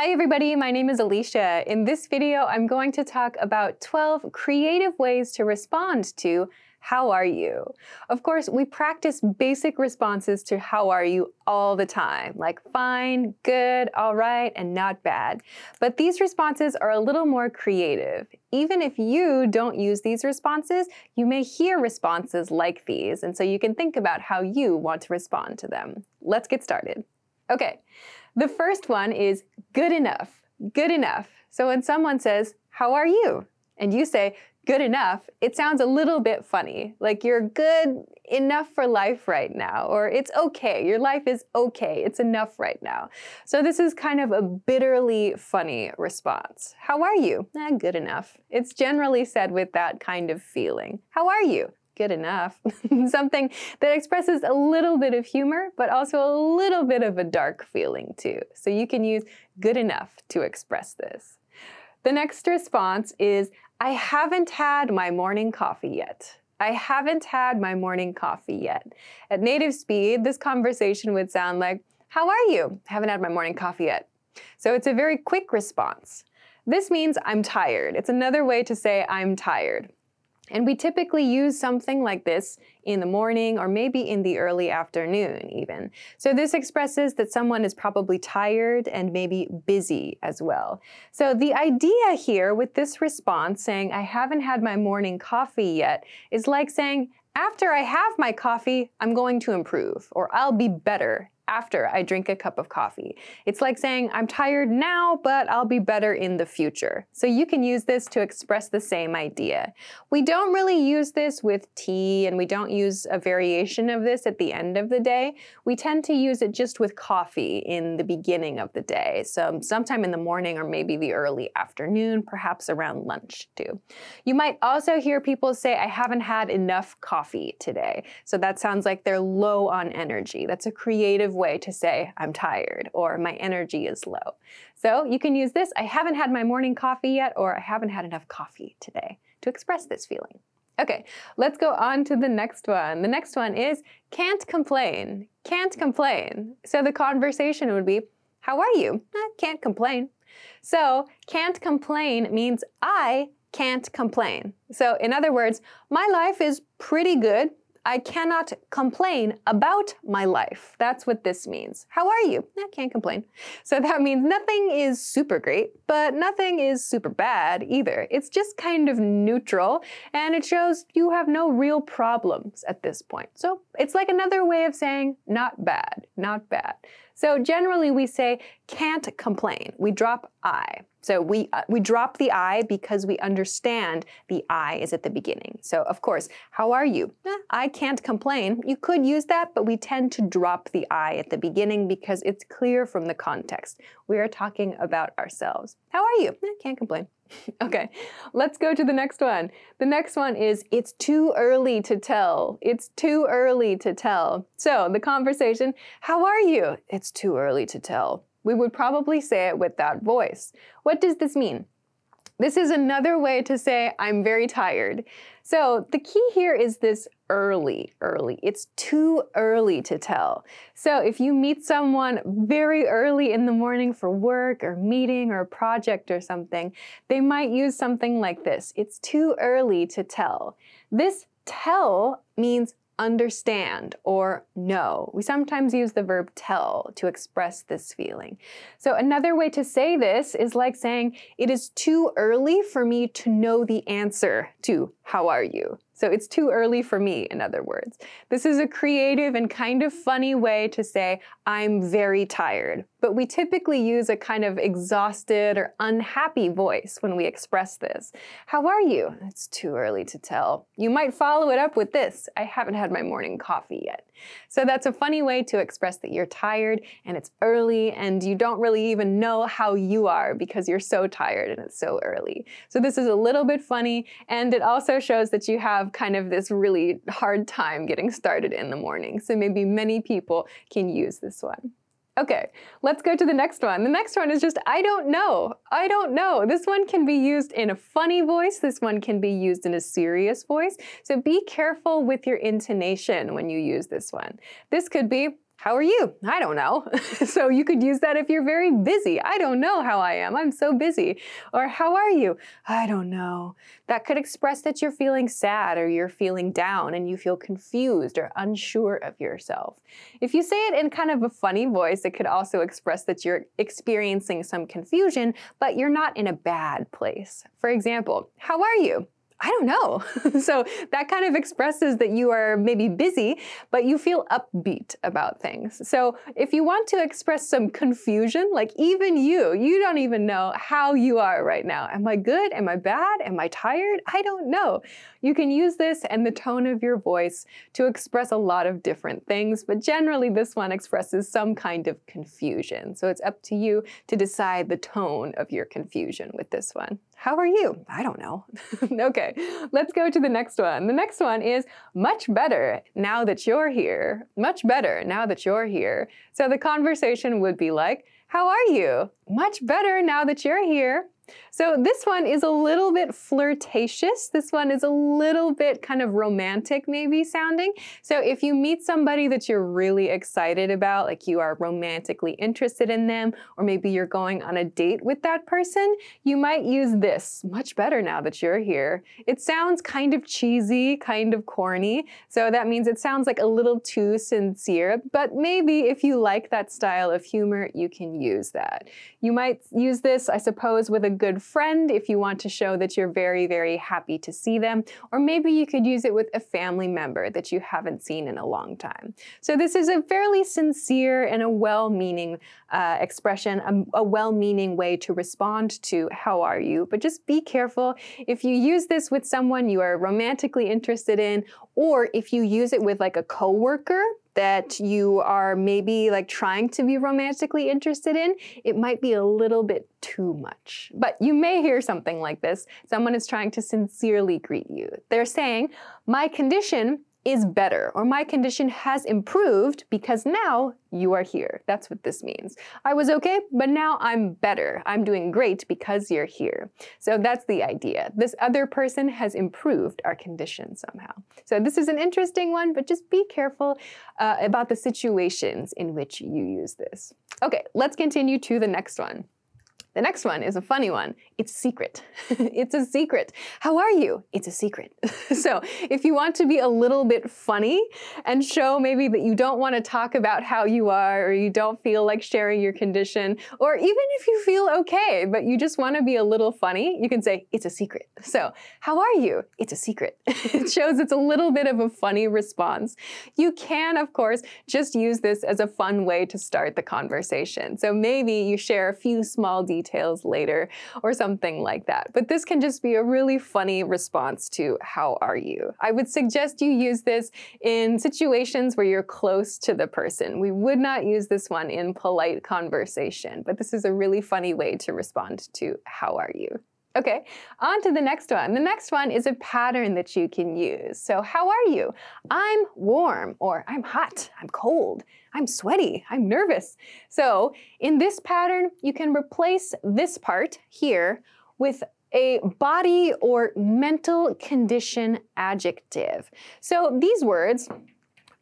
Hi everybody, my name is Alisha. In this video, I'm going to talk about 12 creative ways to respond to how are you? Of course, we practice basic responses to how are you all the time, like fine, good, all right, and not bad. But these responses are a little more creative. Even if you don't use these responses, you may hear responses like these, and so you can think about how you want to respond to them. Let's get started. Okay, the first one is good enough. Good enough. So when someone says, How are you? and you say, Good enough, it sounds a little bit funny. Like you're good enough for life right now, or it's okay. Your life is okay. It's enough right now. So this is kind of a bitterly funny response. How are you? Eh, good enough. It's generally said with that kind of feeling. How are you? Good enough. Something that expresses a little bit of humor, but also a little bit of a dark feeling too. So you can use good enough to express this. The next response is, I haven't had my morning coffee yet. I haven't had my morning coffee yet. At native speed, this conversation would sound like, How are you? I Haven't had my morning coffee yet. So it's a very quick response. This means I'm tired. It's another way to say I'm tired. And we typically use something like this in the morning or maybe in the early afternoon even. So this expresses that someone is probably tired and maybe busy as well. So the idea here with this response saying, I haven't had my morning coffee yet, is like saying, after I have my coffee, I'm going to improve or I'll be better after I drink a cup of coffee. It's like saying, I'm tired now, but I'll be better in the future. So you can use this to express the same idea. We don't really use this with tea, and we don't use a variation of this at the end of the day. We tend to use it just with coffee in the beginning of the day. So sometime in the morning or maybe the early afternoon, perhaps around lunch too. You might also hear people say, I haven't had enough coffee today. So that sounds like they're low on energy. That's a creative way to say I'm tired or my energy is low. So you can use this, I haven't had my morning coffee yet, or I haven't had enough coffee today to express this feeling. Okay, let's go on to the next one. The next one is can't complain. Can't complain. So the conversation would be, How are you? I can't complain. So, can't complain means I can't complain. So, in other words, my life is pretty good. I cannot complain about my life. That's what this means. How are you? I can't complain. So that means nothing is super great, but nothing is super bad either. It's just kind of neutral, and it shows you have no real problems at this point. So it's like another way of saying not bad, not bad. So generally we say can't complain. We drop I. So we, uh, we drop the I because we understand the I is at the beginning. So of course, how are you? Eh, I can't complain. You could use that, but we tend to drop the I at the beginning because it's clear from the context. We are talking about ourselves. How are you? Eh, can't complain. okay, let's go to the next one. The next one is it's too early to tell. It's too early to tell. So the conversation, how are you? It's too early to tell we would probably say it with that voice. What does this mean? This is another way to say, I'm very tired. So the key here is this early, early. It's too early to tell. So if you meet someone very early in the morning for work or meeting or a project or something, they might use something like this. It's too early to tell. This tell means understand or know. We sometimes use the verb tell to express this feeling. So another way to say this is like saying, it is too early for me to know the answer to how are you? So it's too early for me, in other words. This is a creative and kind of funny way to say, I'm very tired. But we typically use a kind of exhausted or unhappy voice when we express this. How are you? It's too early to tell. You might follow it up with this I haven't had my morning coffee yet. So that's a funny way to express that you're tired and it's early and you don't really even know how you are because you're so tired and it's so early. So this is a little bit funny and it also shows that you have kind of this really hard time getting started in the morning. So maybe many people can use this one. Okay, let's go to the next one. The next one is just, I don't know. I don't know. This one can be used in a funny voice. This one can be used in a serious voice. So be careful with your intonation when you use this one. This could be, How are you? I don't know. so you could use that if you're very busy. I don't know how I am. I'm so busy. Or how are you? I don't know. That could express that you're feeling sad or you're feeling down and you feel confused or unsure of yourself. If you say it in kind of a funny voice, it could also express that you're experiencing some confusion, but you're not in a bad place. For example, how are you? I don't know. so that kind of expresses that you are maybe busy, but you feel upbeat about things. So if you want to express some confusion, like even you, you don't even know how you are right now. Am I good? Am I bad? Am I tired? I don't know. You can use this and the tone of your voice to express a lot of different things, but generally this one expresses some kind of confusion. So it's up to you to decide the tone of your confusion with this one. How are you? I don't know. okay, let's go to the next one. The next one is much better now that you're here. Much better now that you're here. So the conversation would be like, How are you? Much better now that you're here. So this one is a little bit flirtatious. This one is a little bit kind of romantic maybe sounding. So if you meet somebody that you're really excited about, like you are romantically interested in them, or maybe you're going on a date with that person, you might use this much better now that you're here. It sounds kind of cheesy, kind of corny. So that means it sounds like a little too sincere, but maybe if you like that style of humor, you can use that. You might use this, I suppose, with a good friend if you want to show that you're very, very happy to see them. Or maybe you could use it with a family member that you haven't seen in a long time. So this is a fairly sincere and a well-meaning uh, expression, a, a well-meaning way to respond to how are you. But just be careful if you use this with someone you are romantically interested in, or if you use it with like a coworker that you are maybe like trying to be romantically interested in, it might be a little bit too much. But you may hear something like this. Someone is trying to sincerely greet you. They're saying, My condition is better or my condition has improved because now you are here. That's what this means. I was okay, but now I'm better. I'm doing great because you're here. So that's the idea. This other person has improved our condition somehow. So this is an interesting one, but just be careful uh, about the situations in which you use this. Okay, let's continue to the next one. The next one is a funny one. It's secret. it's a secret. How are you? It's a secret. so if you want to be a little bit funny and show maybe that you don't want to talk about how you are or you don't feel like sharing your condition, or even if you feel okay, but you just want to be a little funny, you can say, it's a secret. So how are you? It's a secret. it shows it's a little bit of a funny response. You can, of course, just use this as a fun way to start the conversation. So maybe you share a few small details details later or something like that. But this can just be a really funny response to how are you? I would suggest you use this in situations where you're close to the person. We would not use this one in polite conversation, but this is a really funny way to respond to how are you? Okay, on to the next one. The next one is a pattern that you can use. So, how are you? I'm warm, or I'm hot, I'm cold, I'm sweaty, I'm nervous. So, in this pattern, you can replace this part here with a body or mental condition adjective. So, these words,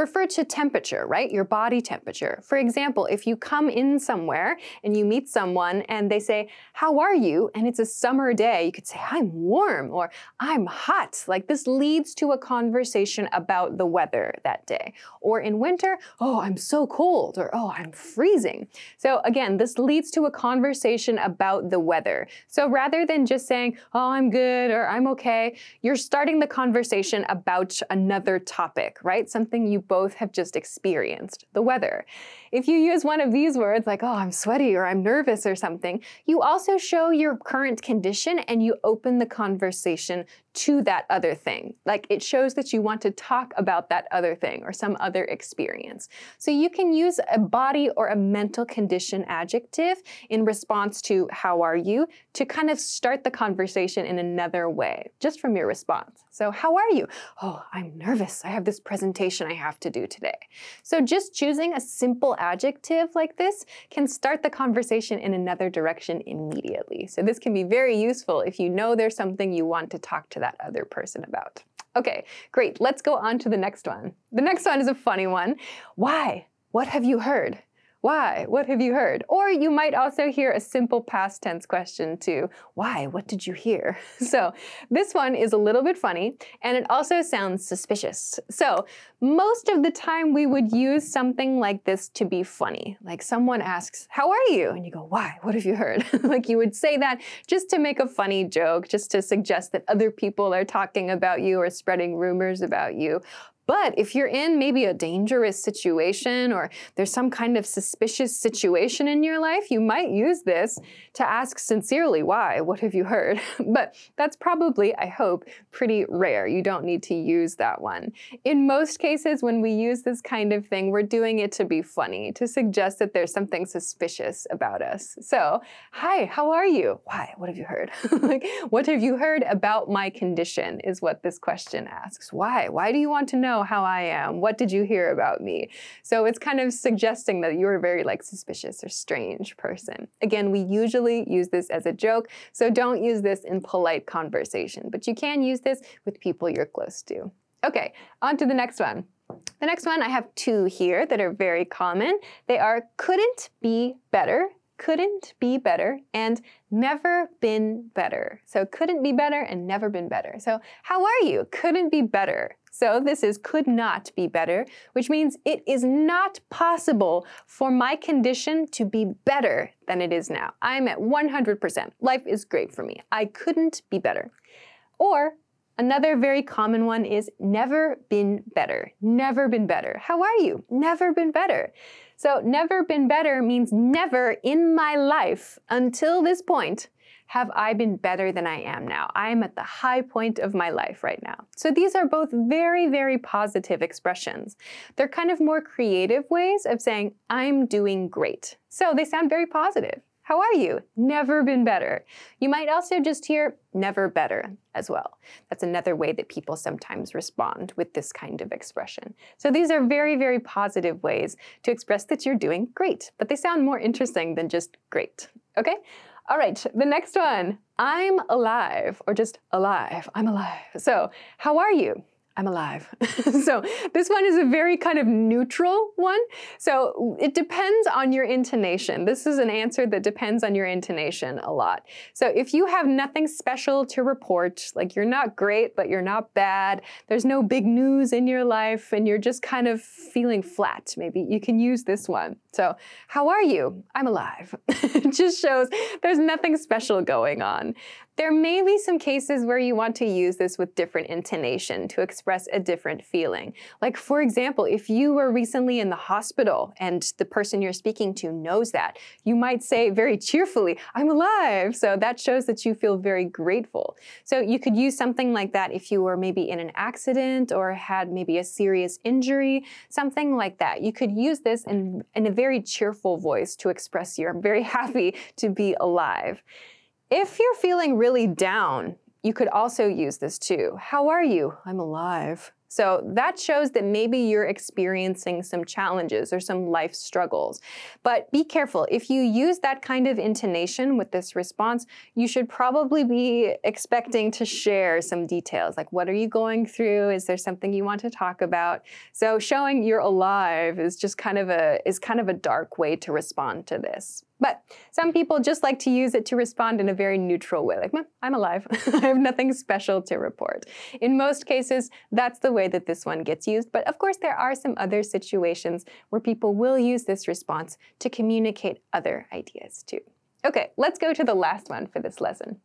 refer to temperature, right? Your body temperature. For example, if you come in somewhere and you meet someone and they say, How are you? and it's a summer day, you could say, I'm warm or I'm hot. Like this leads to a conversation about the weather that day. Or in winter, Oh, I'm so cold or Oh, I'm freezing. So again, this leads to a conversation about the weather. So rather than just saying, Oh, I'm good or I'm okay, you're starting the conversation about another topic, right? Something you both have just experienced, the weather. If you use one of these words like, oh, I'm sweaty or I'm nervous or something, you also show your current condition and you open the conversation to that other thing. Like it shows that you want to talk about that other thing or some other experience. So you can use a body or a mental condition adjective in response to how are you to kind of start the conversation in another way, just from your response. So, how are you? Oh, I'm nervous. I have this presentation I have to do today. So, just choosing a simple adjective like this can start the conversation in another direction immediately. So this can be very useful if you know there's something you want to talk to that other person about. Okay, great. Let's go on to the next one. The next one is a funny one. Why? What have you heard? Why? What have you heard? Or you might also hear a simple past tense question too. Why? What did you hear? So this one is a little bit funny and it also sounds suspicious. So most of the time we would use something like this to be funny. Like someone asks, How are you? And you go, Why? What have you heard? like you would say that just to make a funny joke, just to suggest that other people are talking about you or spreading rumors about you. But if you're in maybe a dangerous situation or there's some kind of suspicious situation in your life, you might use this to ask sincerely, why? What have you heard? but that's probably, I hope, pretty rare. You don't need to use that one. In most cases, when we use this kind of thing, we're doing it to be funny, to suggest that there's something suspicious about us. So, hi, how are you? Why? What have you heard? like, what have you heard about my condition is what this question asks. Why? Why do you want to know? Know how I am. What did you hear about me? So it's kind of suggesting that you're a very like suspicious or strange person. Again, we usually use this as a joke, so don't use this in polite conversation, but you can use this with people you're close to. Okay, on to the next one. The next one, I have two here that are very common. They are couldn't be better couldn't be better and never been better. So couldn't be better and never been better. So how are you? Couldn't be better. So this is could not be better, which means it is not possible for my condition to be better than it is now. I'm at 100%. Life is great for me. I couldn't be better. Or Another very common one is never been better. Never been better. How are you? Never been better. So, never been better means never in my life until this point have I been better than I am now. I am at the high point of my life right now. So these are both very, very positive expressions. They're kind of more creative ways of saying, I'm doing great. So they sound very positive. How are you? Never been better. You might also just hear never better as well. That's another way that people sometimes respond with this kind of expression. So these are very, very positive ways to express that you're doing great, but they sound more interesting than just great. Okay? All right, the next one. I'm alive, or just alive. I'm alive. So, how are you? I'm alive. so this one is a very kind of neutral one. So it depends on your intonation. This is an answer that depends on your intonation a lot. So if you have nothing special to report, like you're not great, but you're not bad, there's no big news in your life, and you're just kind of feeling flat, maybe you can use this one. So, how are you? I'm alive. it just shows there's nothing special going on. There may be some cases where you want to use this with different intonation to express a different feeling. Like, for example, if you were recently in the hospital and the person you're speaking to knows that, you might say very cheerfully, I'm alive. So that shows that you feel very grateful. So you could use something like that if you were maybe in an accident or had maybe a serious injury, something like that. You could use this in, in a very cheerful voice to express you're very happy to be alive. If you're feeling really down, you could also use this too. How are you? I'm alive. So that shows that maybe you're experiencing some challenges or some life struggles. But be careful. If you use that kind of intonation with this response, you should probably be expecting to share some details. Like, what are you going through? Is there something you want to talk about? So showing you're alive is just kind of a is kind of a dark way to respond to this. But some people just like to use it to respond in a very neutral way, like, I'm alive. I have nothing special to report. In most cases, that's the way that this one gets used. But of course, there are some other situations where people will use this response to communicate other ideas too. Okay, let's go to the last one for this lesson.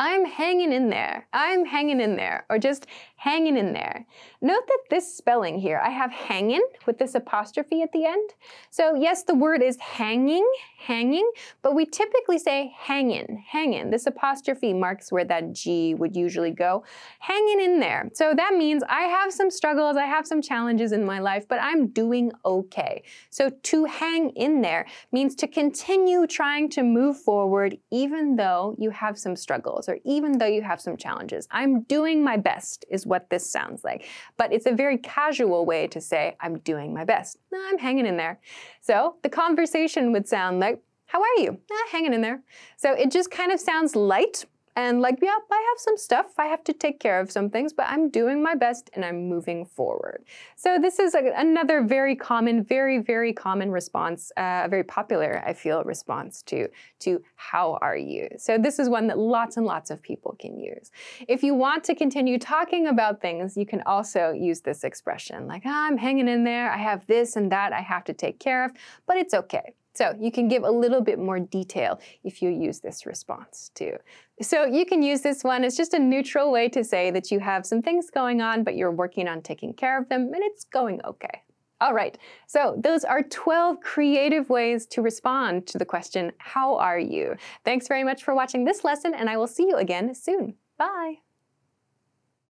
I'm hanging in there. I'm hanging in there, or just hanging in there. Note that this spelling here, I have hanging with this apostrophe at the end. So yes, the word is hanging, hanging, but we typically say hanging, hanging. This apostrophe marks where that G would usually go. Hanging in there. So that means I have some struggles, I have some challenges in my life, but I'm doing okay. So to hang in there means to continue trying to move forward even though you have some struggles or even though you have some challenges. I'm doing my best is what this sounds like. But it's a very casual way to say, I'm doing my best. I'm hanging in there. So the conversation would sound like, how are you? Ah, hanging in there. So it just kind of sounds light, and like, yeah, I have some stuff. I have to take care of some things, but I'm doing my best and I'm moving forward. So this is a, another very common, very, very common response, uh, a very popular, I feel, response to, to how are you? So this is one that lots and lots of people can use. If you want to continue talking about things, you can also use this expression like, oh, I'm hanging in there. I have this and that I have to take care of, but it's okay. So you can give a little bit more detail if you use this response too. So you can use this one as just a neutral way to say that you have some things going on, but you're working on taking care of them and it's going okay. All right, so those are 12 creative ways to respond to the question, how are you? Thanks very much for watching this lesson and I will see you again soon. Bye.